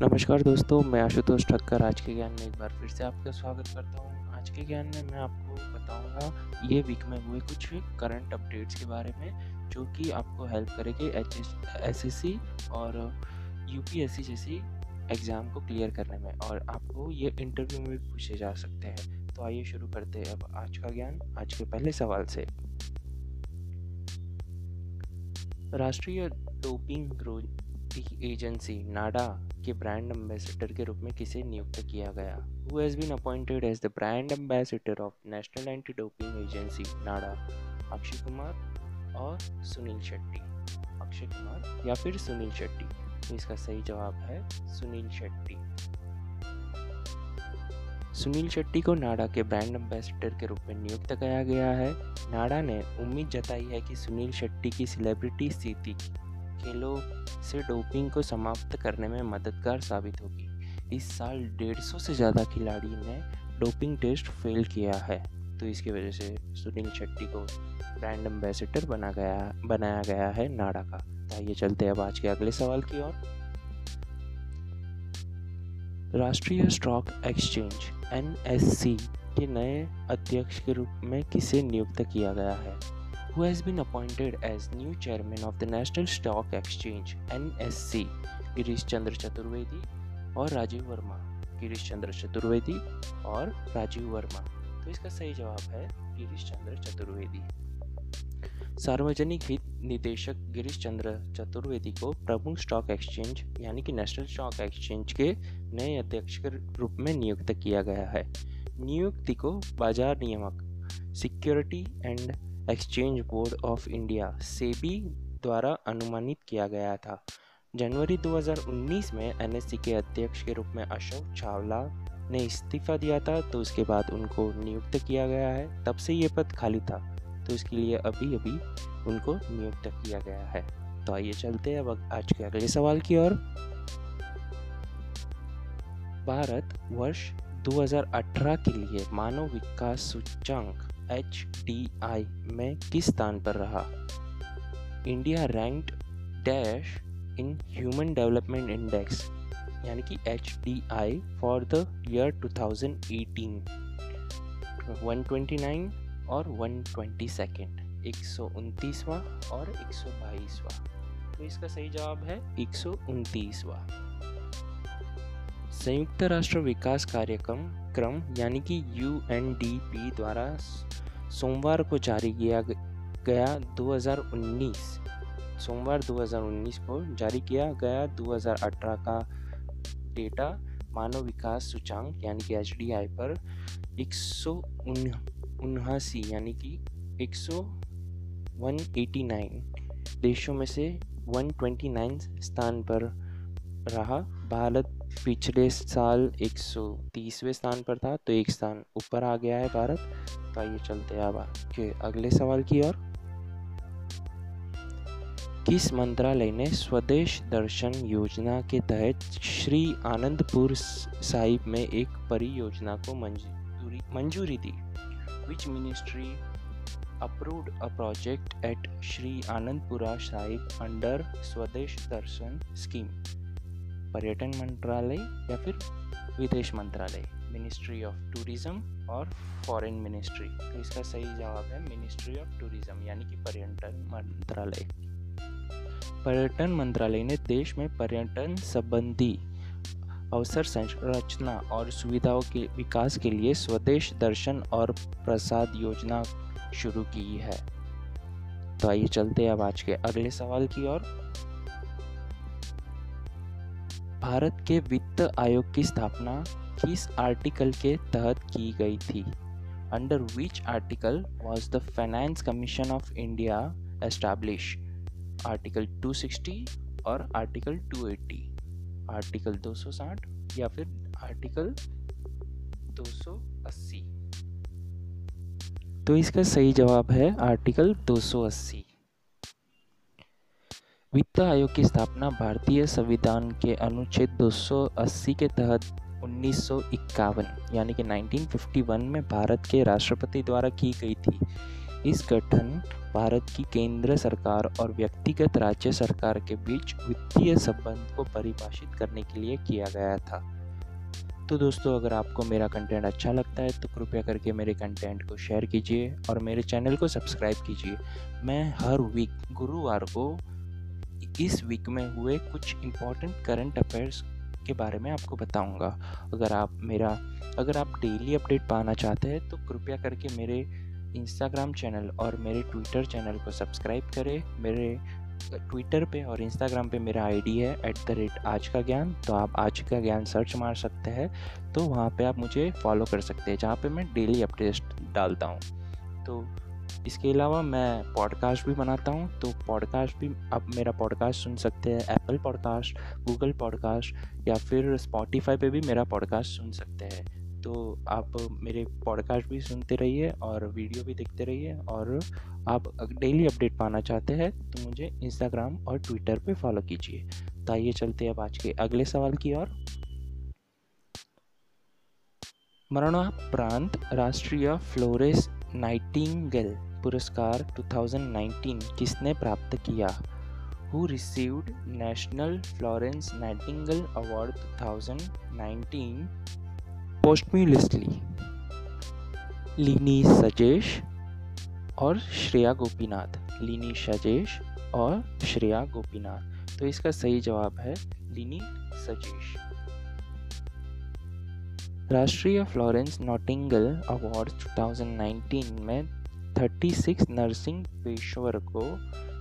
नमस्कार दोस्तों, मैं आशुतोष ठक्कर आज के ज्ञान में एक बार फिर से आपका स्वागत करता हूँ। आज के ज्ञान में मैं आपको बताऊँगा ये वीक में हुए कुछ करंट अपडेट्स के बारे में, जो कि आपको हेल्प करेगी एच एस और यू पी एस सी जैसी एग्ज़ाम को क्लियर करने में और आपको ये इंटरव्यू में भी पूछे जा सकते हैं। तो आइए शुरू करते हैं अब आज का ज्ञान, आज के पहले सवाल से। राष्ट्रीय डोपिंग एजेंसी, नाडा के ब्रांड एम्बेसडर के रूप में किसे नियुक्त किया गया? Who has been appointed as the brand ambassador of national anti doping agency NADA? Akshay Kumar और सुनील शेट्टी। अक्षय कुमार या फिर सुनील शेट्टी? इसका सही जवाब है सुनील शेट्टी। सुनील शेट्टी को नाडा के ब्रांड एम्बेसडर के रूप में नियुक्त किया गया है। नाडा ने उम्मीद जताई है कि सुनील शेट्टी की सेलिब्रिटी स्थिति खेलों से डोपिंग को समाप्त करने में मददगार साबित होगी। इस साल 150 से ज़्यादा खिलाड़ी ने डोपिंग टेस्ट फेल किया है। तो इसकी वजह से सुनील शेट्टी को ब्रांड एम्बेसडर बना गया, बनाया गया है नाडा का। तो आइए चलते हैं अब आज के अगले सवाल की ओर। राष्ट्रीय स्टॉक एक्सचेंज एन के नए अध्यक्ष के रूप में किसे नियुक्त किया गया है? Who has been appointed as new chairman of the National Stock Exchange NSC Girish Chandra Chaturvedi और राजीव वर्मा गिरीश चंद्र चतुर्वेदी और राजीव वर्मा तो इसका सही जवाब है गिरीश चंद्र चतुर्वेदी सार्वजनिक हित निदेशक गिरीश चंद्र चतुर्वेदी को प्रमुख स्टॉक एक्सचेंज यानी कि नेशनल स्टॉक एक्सचेंज के नए अध्यक्ष के रूप में नियुक्त किया गया है। नियुक्ति को बाज़ार नियामक security and exchange board of India, SEBI, द्वारा अनुमानित किया गया था। जनवरी 2019 में एनएससी के अध्यक्ष के रूप में अशोक चावला ने इस्तीफा दिया था तो उसके बाद उनको नियुक्त किया गया है। तब से ये पद खाली था तो इसके लिए अभी अभी उनको नियुक्त किया गया है। तो आइए चलते हैं अब आज के अगले सवाल की ओर। भारत वर्ष 2018 के लिए मानव विकास सूचकांक एच टी आई में किस स्थान पर रहा? India ranked dash in human development index, यानी कि H D I for the year 2018 129 और 122 सेकेंड एक सौ उनतीसवा और एक सौ बाईसवा। तो इसका सही जवाब है एक सौ उनतीसवा। संयुक्त राष्ट्र विकास कार्यक्रम, क्रम, यानी कि यूएनडीपी द्वारा सोमवार को जारी किया गया 2019 सोमवार 2019 को जारी किया गया 2018 का डेटा मानव विकास सूचांक यानी कि एचडीआई पर एक सौ उन्हासी, यानी कि एक सौ वन एटी नाइन देशों में से 129 स्थान पर रहा। भारत पिछले साल 130वें स्थान पर था तो एक स्थान ऊपर आ गया है भारत। तो आइए चलते हैं अब के अगले सवाल की ओर। किस मंत्रालय ने स्वदेश दर्शन योजना के तहत श्री आनंदपुर साहिब में एक परियोजना को मंजूरी मंजूरी दी? Which ministry approved a project at Shri Anandpura Sahib under Swadesh Darshan scheme पर्यटन मंत्रालय या फिर विदेश मंत्रालय मिनिस्ट्री ऑफ़ टूरिज़्म और फॉरेन मिनिस्ट्री तो इसका सही जवाब है मिनिस्ट्री ऑफ़ टूरिज़्म यानी कि पर्यटन मंत्रालय। पर्यटन मंत्रालय ने देश में पर्यटन संबंधी अवसर संरचना और सुविधाओं के विकास के लिए स्वदेश दर्शन और प्रसाद योजना शुरू की है। तो आइए चलते हैं अब आज के अगले सवाल की ओर। भारत के वित्त आयोग की स्थापना किस आर्टिकल के तहत की गई थी? Under which article was the finance commission of India establish article 260 और आर्टिकल 280 आर्टिकल 260 या फिर आर्टिकल 280 तो इसका सही जवाब है आर्टिकल 280 वित्त आयोग की स्थापना भारतीय संविधान के अनुच्छेद 280 के तहत उन्नीस सौ इक्यावन, यानी कि 1951 में भारत के राष्ट्रपति द्वारा की गई थी। इस गठन भारत की केंद्र सरकार और व्यक्तिगत राज्य सरकार के बीच वित्तीय संबंध को परिभाषित करने के लिए किया गया था। तो दोस्तों, अगर आपको मेरा कंटेंट अच्छा लगता है तो कृपया करके मेरे कंटेंट को शेयर कीजिए और मेरे चैनल को सब्सक्राइब कीजिए। मैं हर वीक गुरुवार को इस वीक में हुए कुछ इम्पोर्टेंट करंट अफेयर्स के बारे में आपको बताऊँगा। अगर आप मेरा, अगर आप डेली अपडेट पाना चाहते हैं तो कृपया करके मेरे इंस्टाग्राम चैनल और मेरे ट्विटर चैनल को सब्सक्राइब करें। मेरे ट्विटर पे और इंस्टाग्राम पे मेरा आईडी है एट द रेट आज का ज्ञान। तो आप आज का ज्ञान सर्च मार सकते हैं। तो वहाँ पे आप मुझे फॉलो कर सकते हैं, जहाँ पे मैं डेली अपडेट डालता हूँ। तो इसके अलावा मैं पॉडकास्ट भी बनाता हूँ तो पॉडकास्ट भी आप मेरा पॉडकास्ट सुन सकते हैं एप्पल पॉडकास्ट गूगल पॉडकास्ट या फिर स्पॉटिफाई पे भी मेरा पॉडकास्ट सुन सकते हैं। तो आप मेरे पॉडकास्ट भी सुनते रहिए और वीडियो भी देखते रहिए और आप डेली अपडेट पाना चाहते हैं तो मुझे इंस्टाग्राम और ट्विटर पे फॉलो कीजिए। तो आइए चलते अब आज के अगले सवाल की ओर। मरणोपरांत राष्ट्रीय फ्लोरेस नाइटिंगेल पुरस्कार 2019 किसने प्राप्त किया? Who received national Florence Nightingale award 2019 posthumously Lini Sajesh और श्रेया गोपीनाथ लीनी सजेश और श्रेया गोपीनाथ तो इसका सही जवाब है लीनी सजेश राष्ट्रीय फ्लोरेंस नोटिंगल अवार्ड 2019 में 36 नर्सिंग पेशवर को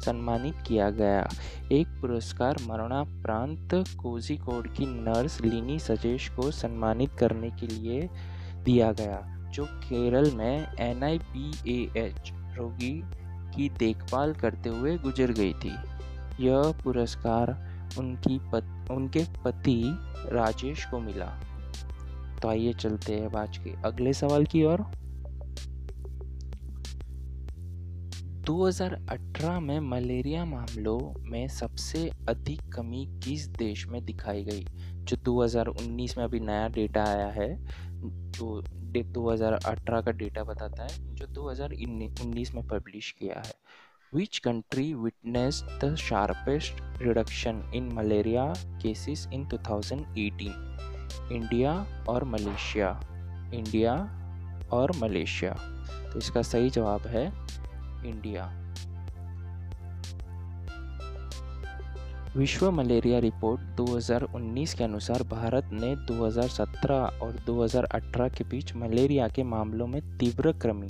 सम्मानित किया गया। एक पुरस्कार मरणोपरांत कोझिकोड की नर्स लिनी सजेश को सम्मानित करने के लिए दिया गया जो केरल में एन रोगी की देखभाल करते हुए गुजर गई थी। यह पुरस्कार उनकी पत, उनके पति राजेश को मिला। तो आइए चलते हैं आज के अगले सवाल की ओर। 2018 में मलेरिया मामलों में सबसे अधिक कमी किस देश में दिखाई गई? जो 2019 में अभी नया डेटा आया है, जो 2018 का डेटा बताता है, जो 2019 में पब्लिश किया है। Which country witness the sharpest reduction in malaria cases in 2018 India और मलेशिया। इंडिया और मलेशिया। तो इसका सही जवाब है इंडिया। विश्व मलेरिया रिपोर्ट 2019 के अनुसार भारत ने 2017 और 2018 के बीच मलेरिया के मामलों में तीव्र कमी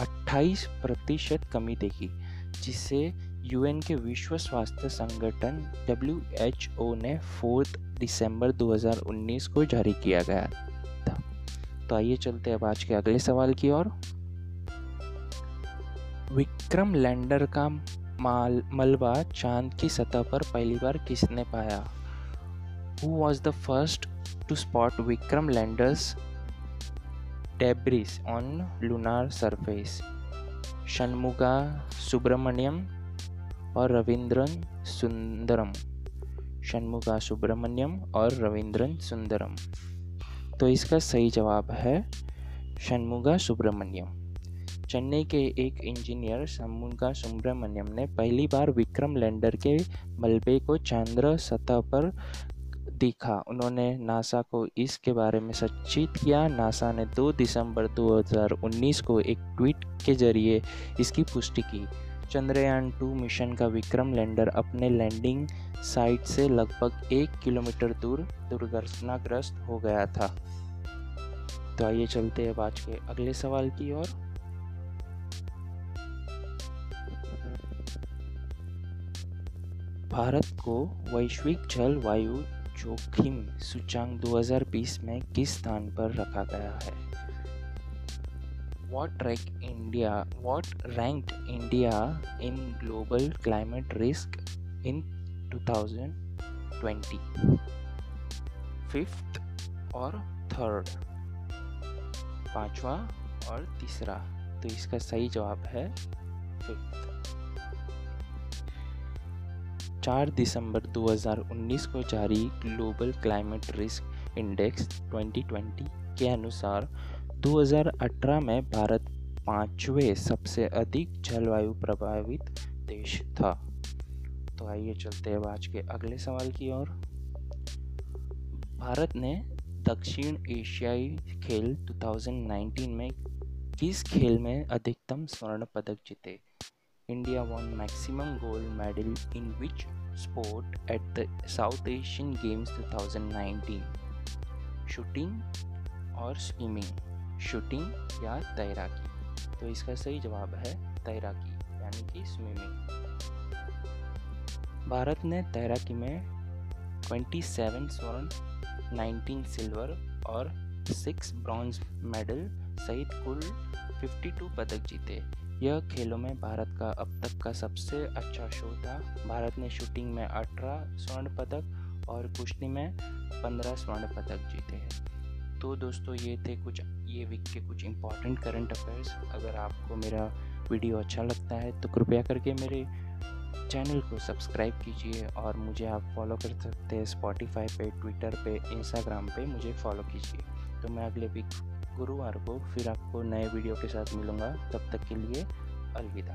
28 प्रतिशत कमी देखी, जिससे यूएन के विश्व स्वास्थ्य संगठन डब्ल्यू ने फोर्थ दिसंबर 2019 को जारी किया गया था। तो आइए चलते हैं आज के अगले सवाल की ओर। विक्रम लैंडर का माल, मलबा चाँद की सतह पर पहली बार किसने पाया? Who was the first to spot Vikram landers debris on lunar surface Shanmuga Subramanian और रविंद्रन सुंदरम। षणमुगा सुब्रमण्यम और रविंद्रन सुंदरम। तो इसका सही जवाब है षणमुगा सुब्रमण्यम चेन्नई के एक इंजीनियर शनमुगा सुब्रमण्यम ने पहली बार विक्रम लैंडर के मलबे को चंद्र सतह पर दिखा। उन्होंने नासा को इसके बारे में सचित किया। नासा ने 2 दिसंबर 2019 को एक ट्वीट के ज़रिए इसकी पुष्टि की। चंद्रयान टू मिशन का विक्रम लैंडर अपने लैंडिंग साइट से लगभग एक किलोमीटर दूर दुर्घटनाग्रस्त हो गया था। तो आइए चलते हैं आज के अगले सवाल की ओर। भारत को वैश्विक जलवायु जोखिम सूचांक 2020 में किस स्थान पर रखा गया है? What rank India, what ranked India in global climate risk in 2020 fifth और थर्ड पांचवा और तीसरा? तो इसका सही जवाब है फिफ्थ चार दिसंबर 2019 को जारी ग्लोबल क्लाइमेट रिस्क इंडेक्स 2020 के अनुसार 2018 में भारत पाँचवें सबसे अधिक जलवायु प्रभावित देश था। तो आइए चलते हैं आज के अगले सवाल की ओर। भारत ने दक्षिण एशियाई खेल 2019 में किस खेल में अधिकतम स्वर्ण पदक जीते? India won maximum gold medal in which sport at the South Asian Games 2019 shooting और स्विमिंग शूटिंग या तैराकी। तो इसका सही जवाब है तैराकी, यानी कि स्विमिंग भारत ने तैराकी में 27 स्वर्ण 19 सिल्वर और 6 ब्रॉन्ज मेडल सहित कुल 52 पदक जीते। यह खेलों में भारत का अब तक का सबसे अच्छा शो था। भारत ने शूटिंग में 18 स्वर्ण पदक और कुश्ती में 15 स्वर्ण पदक जीते हैं। तो दोस्तों ये थे कुछ, ये वीक के कुछ इंपॉर्टेंट करंट अफेयर्स अगर आपको मेरा वीडियो अच्छा लगता है तो कृपया करके मेरे चैनल को सब्सक्राइब कीजिए और मुझे आप फॉलो कर सकते हैं स्पॉटिफाई पे ट्विटर पे इंस्टाग्राम पे, मुझे फॉलो कीजिए। तो मैं अगले वीक गुरुवार को फिर आपको नए वीडियो के साथ मिलूँगा। तब तक के लिए अलविदा।